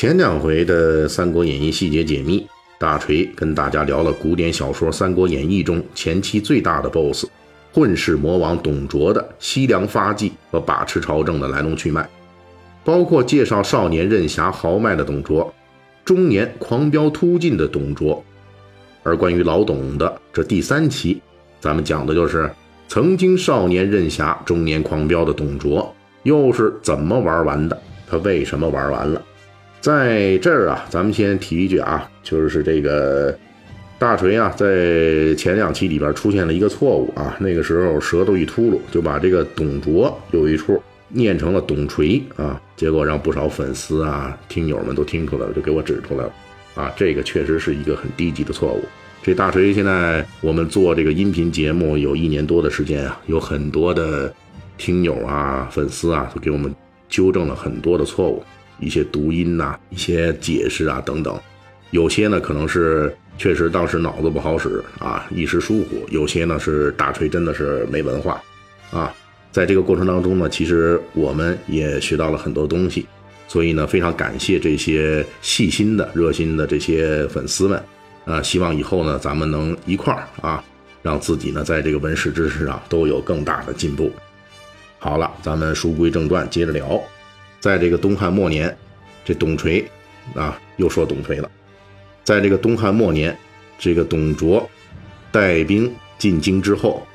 前两回的《三国演义》细节解密，大锤跟大家聊了古典小说《三国演义》中前期最大的 BOSS—— 混世魔王董卓的西凉发迹和把持朝政的来龙去脉，包括介绍少年任侠豪迈的董卓，中年狂飙突进的董卓。而关于老董的这第三期，咱们讲的就是曾经少年任侠、中年狂飙的董卓又是怎么玩完的，他为什么玩完了？在这儿啊，咱们先提一句啊，就是这个大锤啊，在前两期里边出现了一个错误啊，那个时候舌头一秃噜，就把这个董卓有一处念成了董锤啊，结果让不少粉丝啊、听友们都听出来了，就给我指出来了啊，这个确实是一个很低级的错误。这大锤现在我们做这个音频节目有一年多的时间啊，有很多的听友啊、粉丝啊，都给我们纠正了很多的错误。一些读音呐，一些解释啊等等，有些呢可能是确实当时脑子不好使啊，一时疏忽；有些呢是大锤真的是没文化啊。在这个过程当中呢，其实我们也学到了很多东西，所以呢非常感谢这些细心的、热心的这些粉丝们啊。希望以后呢咱们能一块儿啊，让自己呢在这个文史知识上都有更大的进步。好了，咱们书归正传，接着聊。在这个东汉末年，这董垂啊，又说董垂了。在这个东汉末年，这个董卓带兵进京之后，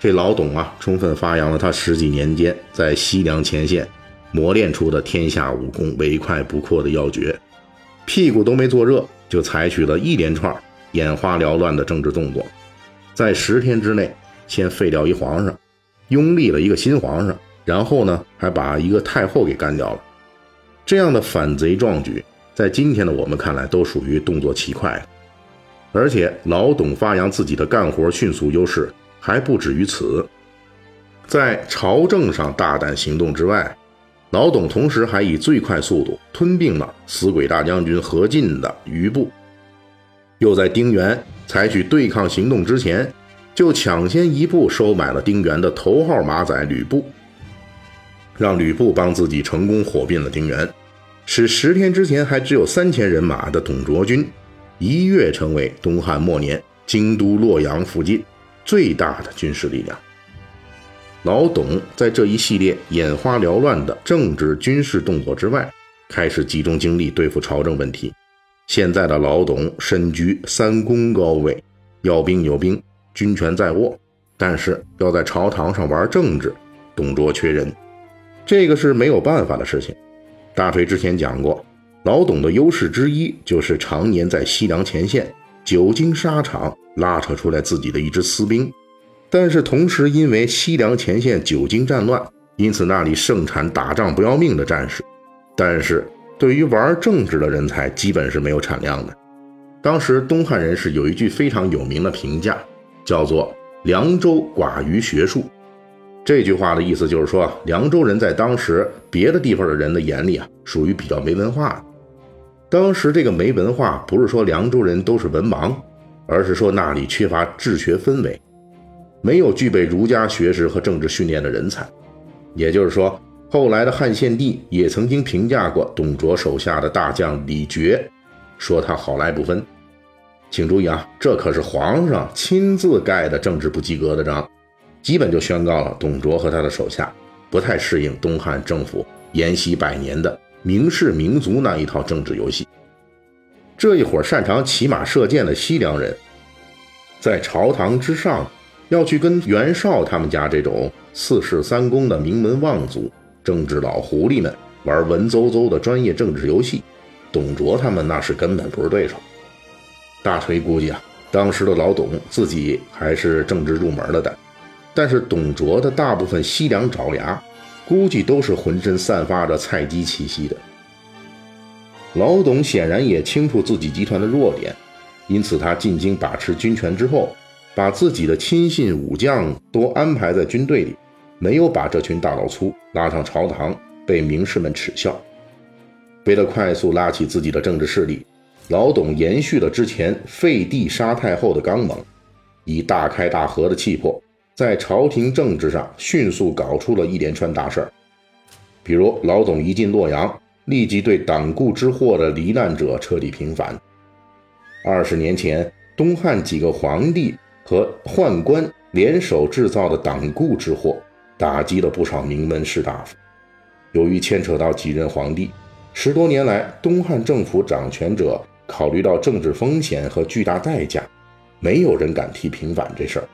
这老董啊，充分发扬了他十几年间在西凉前线磨练出的天下武功唯快不破的要诀，屁股都没坐热，就采取了一连串眼花缭乱的政治动作，在十天之内先废掉一皇上，拥立了一个新皇上。然后呢，还把一个太后给干掉了。这样的反贼壮举，在今天的我们看来，都属于动作奇快。而且老董发扬自己的干活迅速优势，还不止于此。在朝政上大胆行动之外，老董同时还以最快速度吞并了死鬼大将军何进的余部，又在丁原采取对抗行动之前，就抢先一步收买了丁原的头号马仔吕布。让吕布帮自己成功火并了丁原，使十天之前还只有三千人马的董卓军，一跃成为东汉末年京都洛阳附近最大的军事力量。老董在这一系列眼花缭乱的政治军事动作之外，开始集中精力对付朝政问题。现在的老董身居三公高位，要兵有兵，军权在握，但是要在朝堂上玩政治，董卓缺人。这个是没有办法的事情。大锤之前讲过，老董的优势之一就是常年在西凉前线久经沙场，拉扯出来自己的一支私兵。但是同时，因为西凉前线久经战乱，因此那里盛产打仗不要命的战士。但是对于玩政治的人才，基本是没有产量的。当时东汉人士有一句非常有名的评价，叫做“凉州寡于学术”。这句话的意思就是说，凉州人在当时别的地方的人的眼里啊，属于比较没文化的。当时这个没文化，不是说凉州人都是文盲，而是说那里缺乏治学氛围，没有具备儒家学识和政治训练的人才。也就是说，后来的汉献帝也曾经评价过董卓手下的大将李傕，说他好赖不分。请注意啊，这可是皇上亲自盖的政治不及格的章。基本就宣告了，董卓和他的手下不太适应东汉政府沿袭百年的名士民族那一套政治游戏。这一伙擅长骑马射箭的西凉人，在朝堂之上要去跟袁绍他们家这种四世三公的名门望族、政治老狐狸们玩文绉绉的专业政治游戏，董卓他们那是根本不是对手。大锤估计啊，当时的老董自己还是政治入门了的。但是董卓的大部分西凉爪牙，估计都是浑身散发着菜鸡气息的。老董显然也清楚自己集团的弱点，因此他进京把持军权之后，把自己的亲信武将都安排在军队里，没有把这群大老粗拉上朝堂，被名士们耻笑。为了快速拉起自己的政治势力，老董延续了之前废帝杀太后的刚猛，以大开大合的气魄，在朝廷政治上迅速搞出了一连串大事儿。比如，老董一进洛阳，立即对党锢之祸的罹难者彻底平反。二十年前，东汉几个皇帝和宦官联手制造的党锢之祸，打击了不少名门士大夫。由于牵扯到几任皇帝。十多年来，东汉政府掌权者考虑到政治风险和巨大代价，没有人敢提平反这事儿。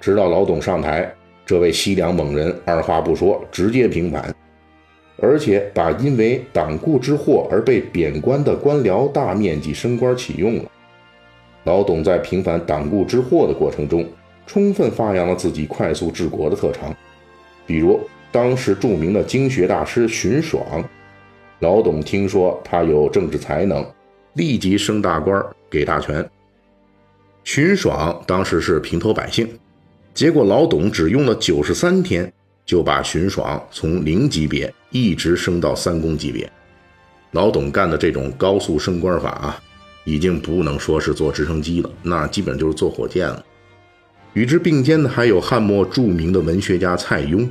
直到老董上台，这位西凉猛人二话不说，直接平反，而且把因为党锢之祸而被贬官的官僚大面积升官启用了。老董在平反党锢之祸的过程中，充分发扬了自己快速治国的特长，比如当时著名的经学大师荀爽。老董听说他有政治才能，立即升大官，给大权。荀爽当时是平头百姓，结果老董只用了九十三天，就把荀爽从零级别一直升到三公级别。老董干的这种高速升官法啊，已经不能说是坐直升机了，那基本就是坐火箭了。与之并肩的还有汉末著名的文学家蔡邕，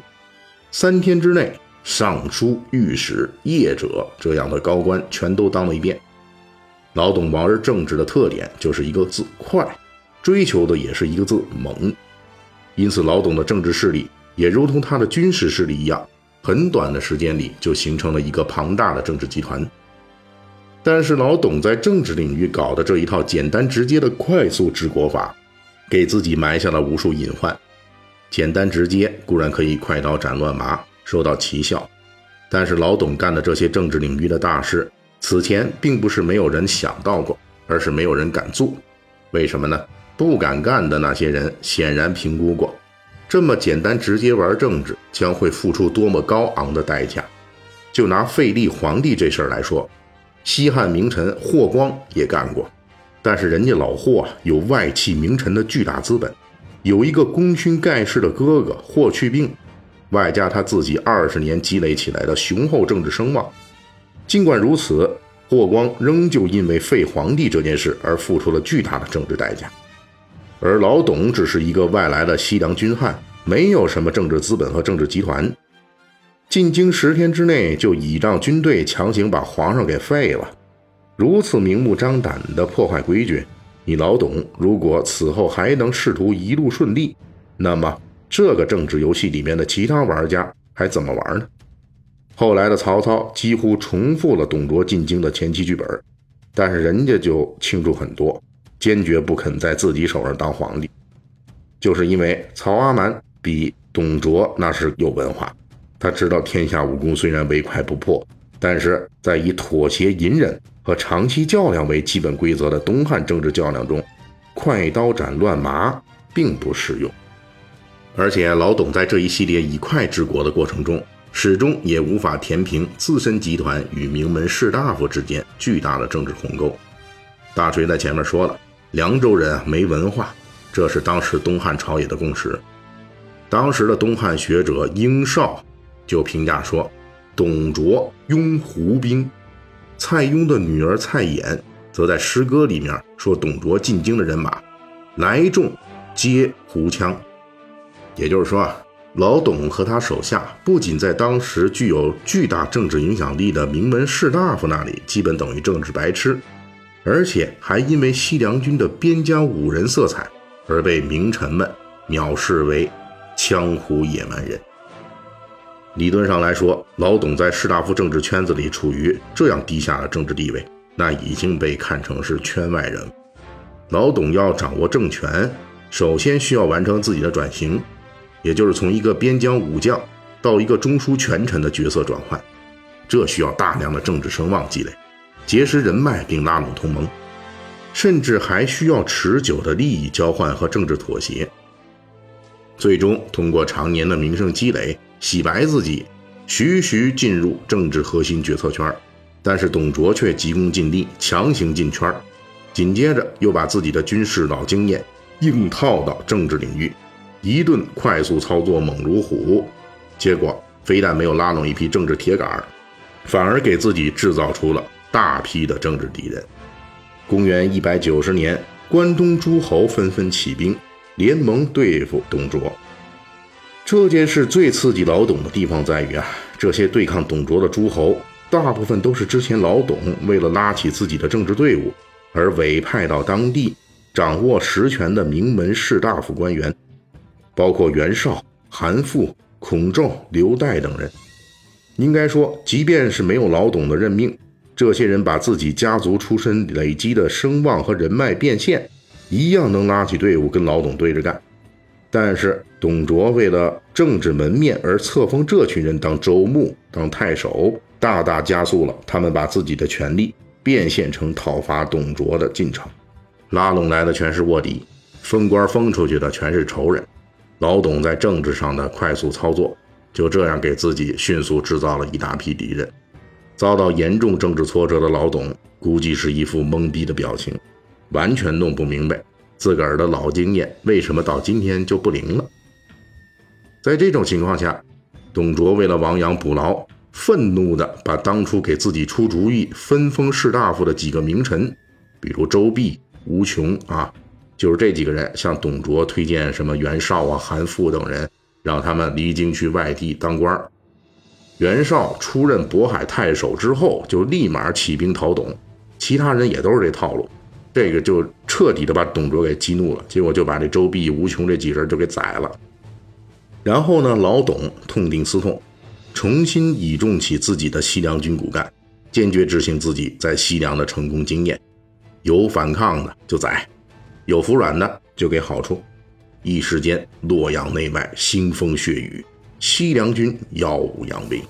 三天之内。尚书、御史、谒者这样的高官全都当了一遍。老董往日政治的特点就是一个字快，追求的也是一个字猛。因此，老董的政治势力也如同他的军事势力一样，很短的时间里就形成了一个庞大的政治集团。但是，老董在政治领域搞的这一套简单直接的快速治国法，给自己埋下了无数隐患。简单直接固然可以快刀斩乱麻。收到奇效，但是老董干的这些政治领域的大事，此前并不是没有人想到过，而是没有人敢做。为什么呢？不敢干的那些人显然评估过，这么简单直接玩政治将会付出多么高昂的代价。就拿废立皇帝这事儿来说，西汉名臣霍光也干过，但是人家老霍有外戚名臣的巨大资本，有一个功勋盖世的哥哥霍去病。外加他自己二十年积累起来的雄厚政治声望，尽管如此，霍光仍旧因为废皇帝这件事而付出了巨大的政治代价。而老董只是一个外来的西凉军汉，没有什么政治资本和政治集团，进京十天之内就倚仗军队强行把皇上给废了，如此明目张胆的破坏规矩，你老董如果此后还能试图一路顺利，那么。这个政治游戏里面的其他玩家还怎么玩呢？后来的曹操几乎重复了董卓进京的前期剧本，但是人家就庆祝很多，坚决不肯在自己手上当皇帝，就是因为曹阿瞒比董卓那是有文化，他知道天下武功虽然唯快不破，但是在以妥协、隐忍和长期较量为基本规则的东汉政治较量中，快刀斩乱麻并不适用。而且老董在这一系列以快治国的过程中，始终也无法填平自身集团与名门士大夫之间巨大的政治鸿沟。大锤在前面说了，凉州人没文化，这是当时东汉朝野的共识。当时的东汉学者英绍就评价说，董卓拥胡兵，蔡邕的女儿蔡琰则在诗歌里面说，董卓进京的人马来众皆胡羌。也就是说啊，老董和他手下不仅在当时具有巨大政治影响力的名门士大夫那里基本等于政治白痴，而且还因为西凉军的边疆武人色彩而被名臣们藐视为江湖野蛮人。理论上来说，老董在士大夫政治圈子里处于这样低下的政治地位，那已经被看成是圈外人。老董要掌握政权，首先需要完成自己的转型。也就是从一个边疆武将到一个中枢权臣的角色转换，这需要大量的政治声望积累，结识人脉并拉拢同盟，甚至还需要持久的利益交换和政治妥协。最终通过常年的名声积累，洗白自己，徐徐进入政治核心决策圈。但是董卓却急功近利，强行进圈紧接着又把自己的军事老经验硬套到政治领域，一顿快速操作猛如虎，结果非但没有拉拢一批政治铁杆反而给自己制造出了大批的政治敌人。公元一百九十年，关东诸侯纷纷起兵联盟对付董卓。这件事最刺激老董的地方在于啊，这些对抗董卓的诸侯，大部分都是之前老董为了拉起自己的政治队伍而委派到当地掌握实权的名门士大夫官员，包括袁绍、韩馥、孔宙、刘岱等人。应该说，即便是没有老董的任命，这些人把自己家族出身累积的声望和人脉变现，一样能拉起队伍跟老董对着干。但是董卓为了政治门面而册封这群人当州牧、当太守，大大加速了他们把自己的权力变现成讨伐董卓的进程。拉拢来的全是卧底，封官封出去的全是仇人。老董在政治上的快速操作，就这样给自己迅速制造了一大批敌人。遭到严重政治挫折的老董，估计是一副懵逼的表情，完全弄不明白。自个儿的老经验为什么到今天就不灵了？在这种情况下，董卓为了亡羊补牢，愤怒地把当初给自己出主意分封士大夫的几个名臣，比如周弼、吴琼啊，就是这几个人向董卓推荐什么袁绍啊、韩馥等人，让他们离京去外地当官。袁绍出任渤海太守之后，就立马起兵讨董，其他人也都是这套路。这个就彻底的把董卓给激怒了，结果就把这周弼、吴琼这几人就给宰了。然后呢，老董痛定思痛，重新倚重起自己的西凉军骨干，坚决执行自己在西凉的成功经验：有反抗的就宰，有服软的就给好处。一时间，洛阳内外腥风血雨，西凉军耀武扬威。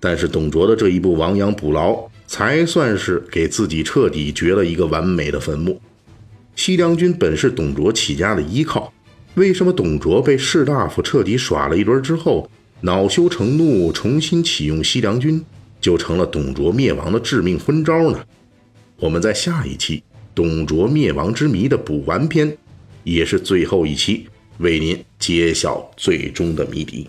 但是董卓的这一步亡羊补牢。才算是给自己彻底掘了一个完美的坟墓。西凉军本是董卓起家的依靠，为什么董卓被士大夫彻底耍了一轮之后，恼羞成怒，重新启用西凉军，就成了董卓灭亡的致命昏招呢？我们在下一期《董卓灭亡之谜》的补完篇，也是最后一期，为您揭晓最终的谜底。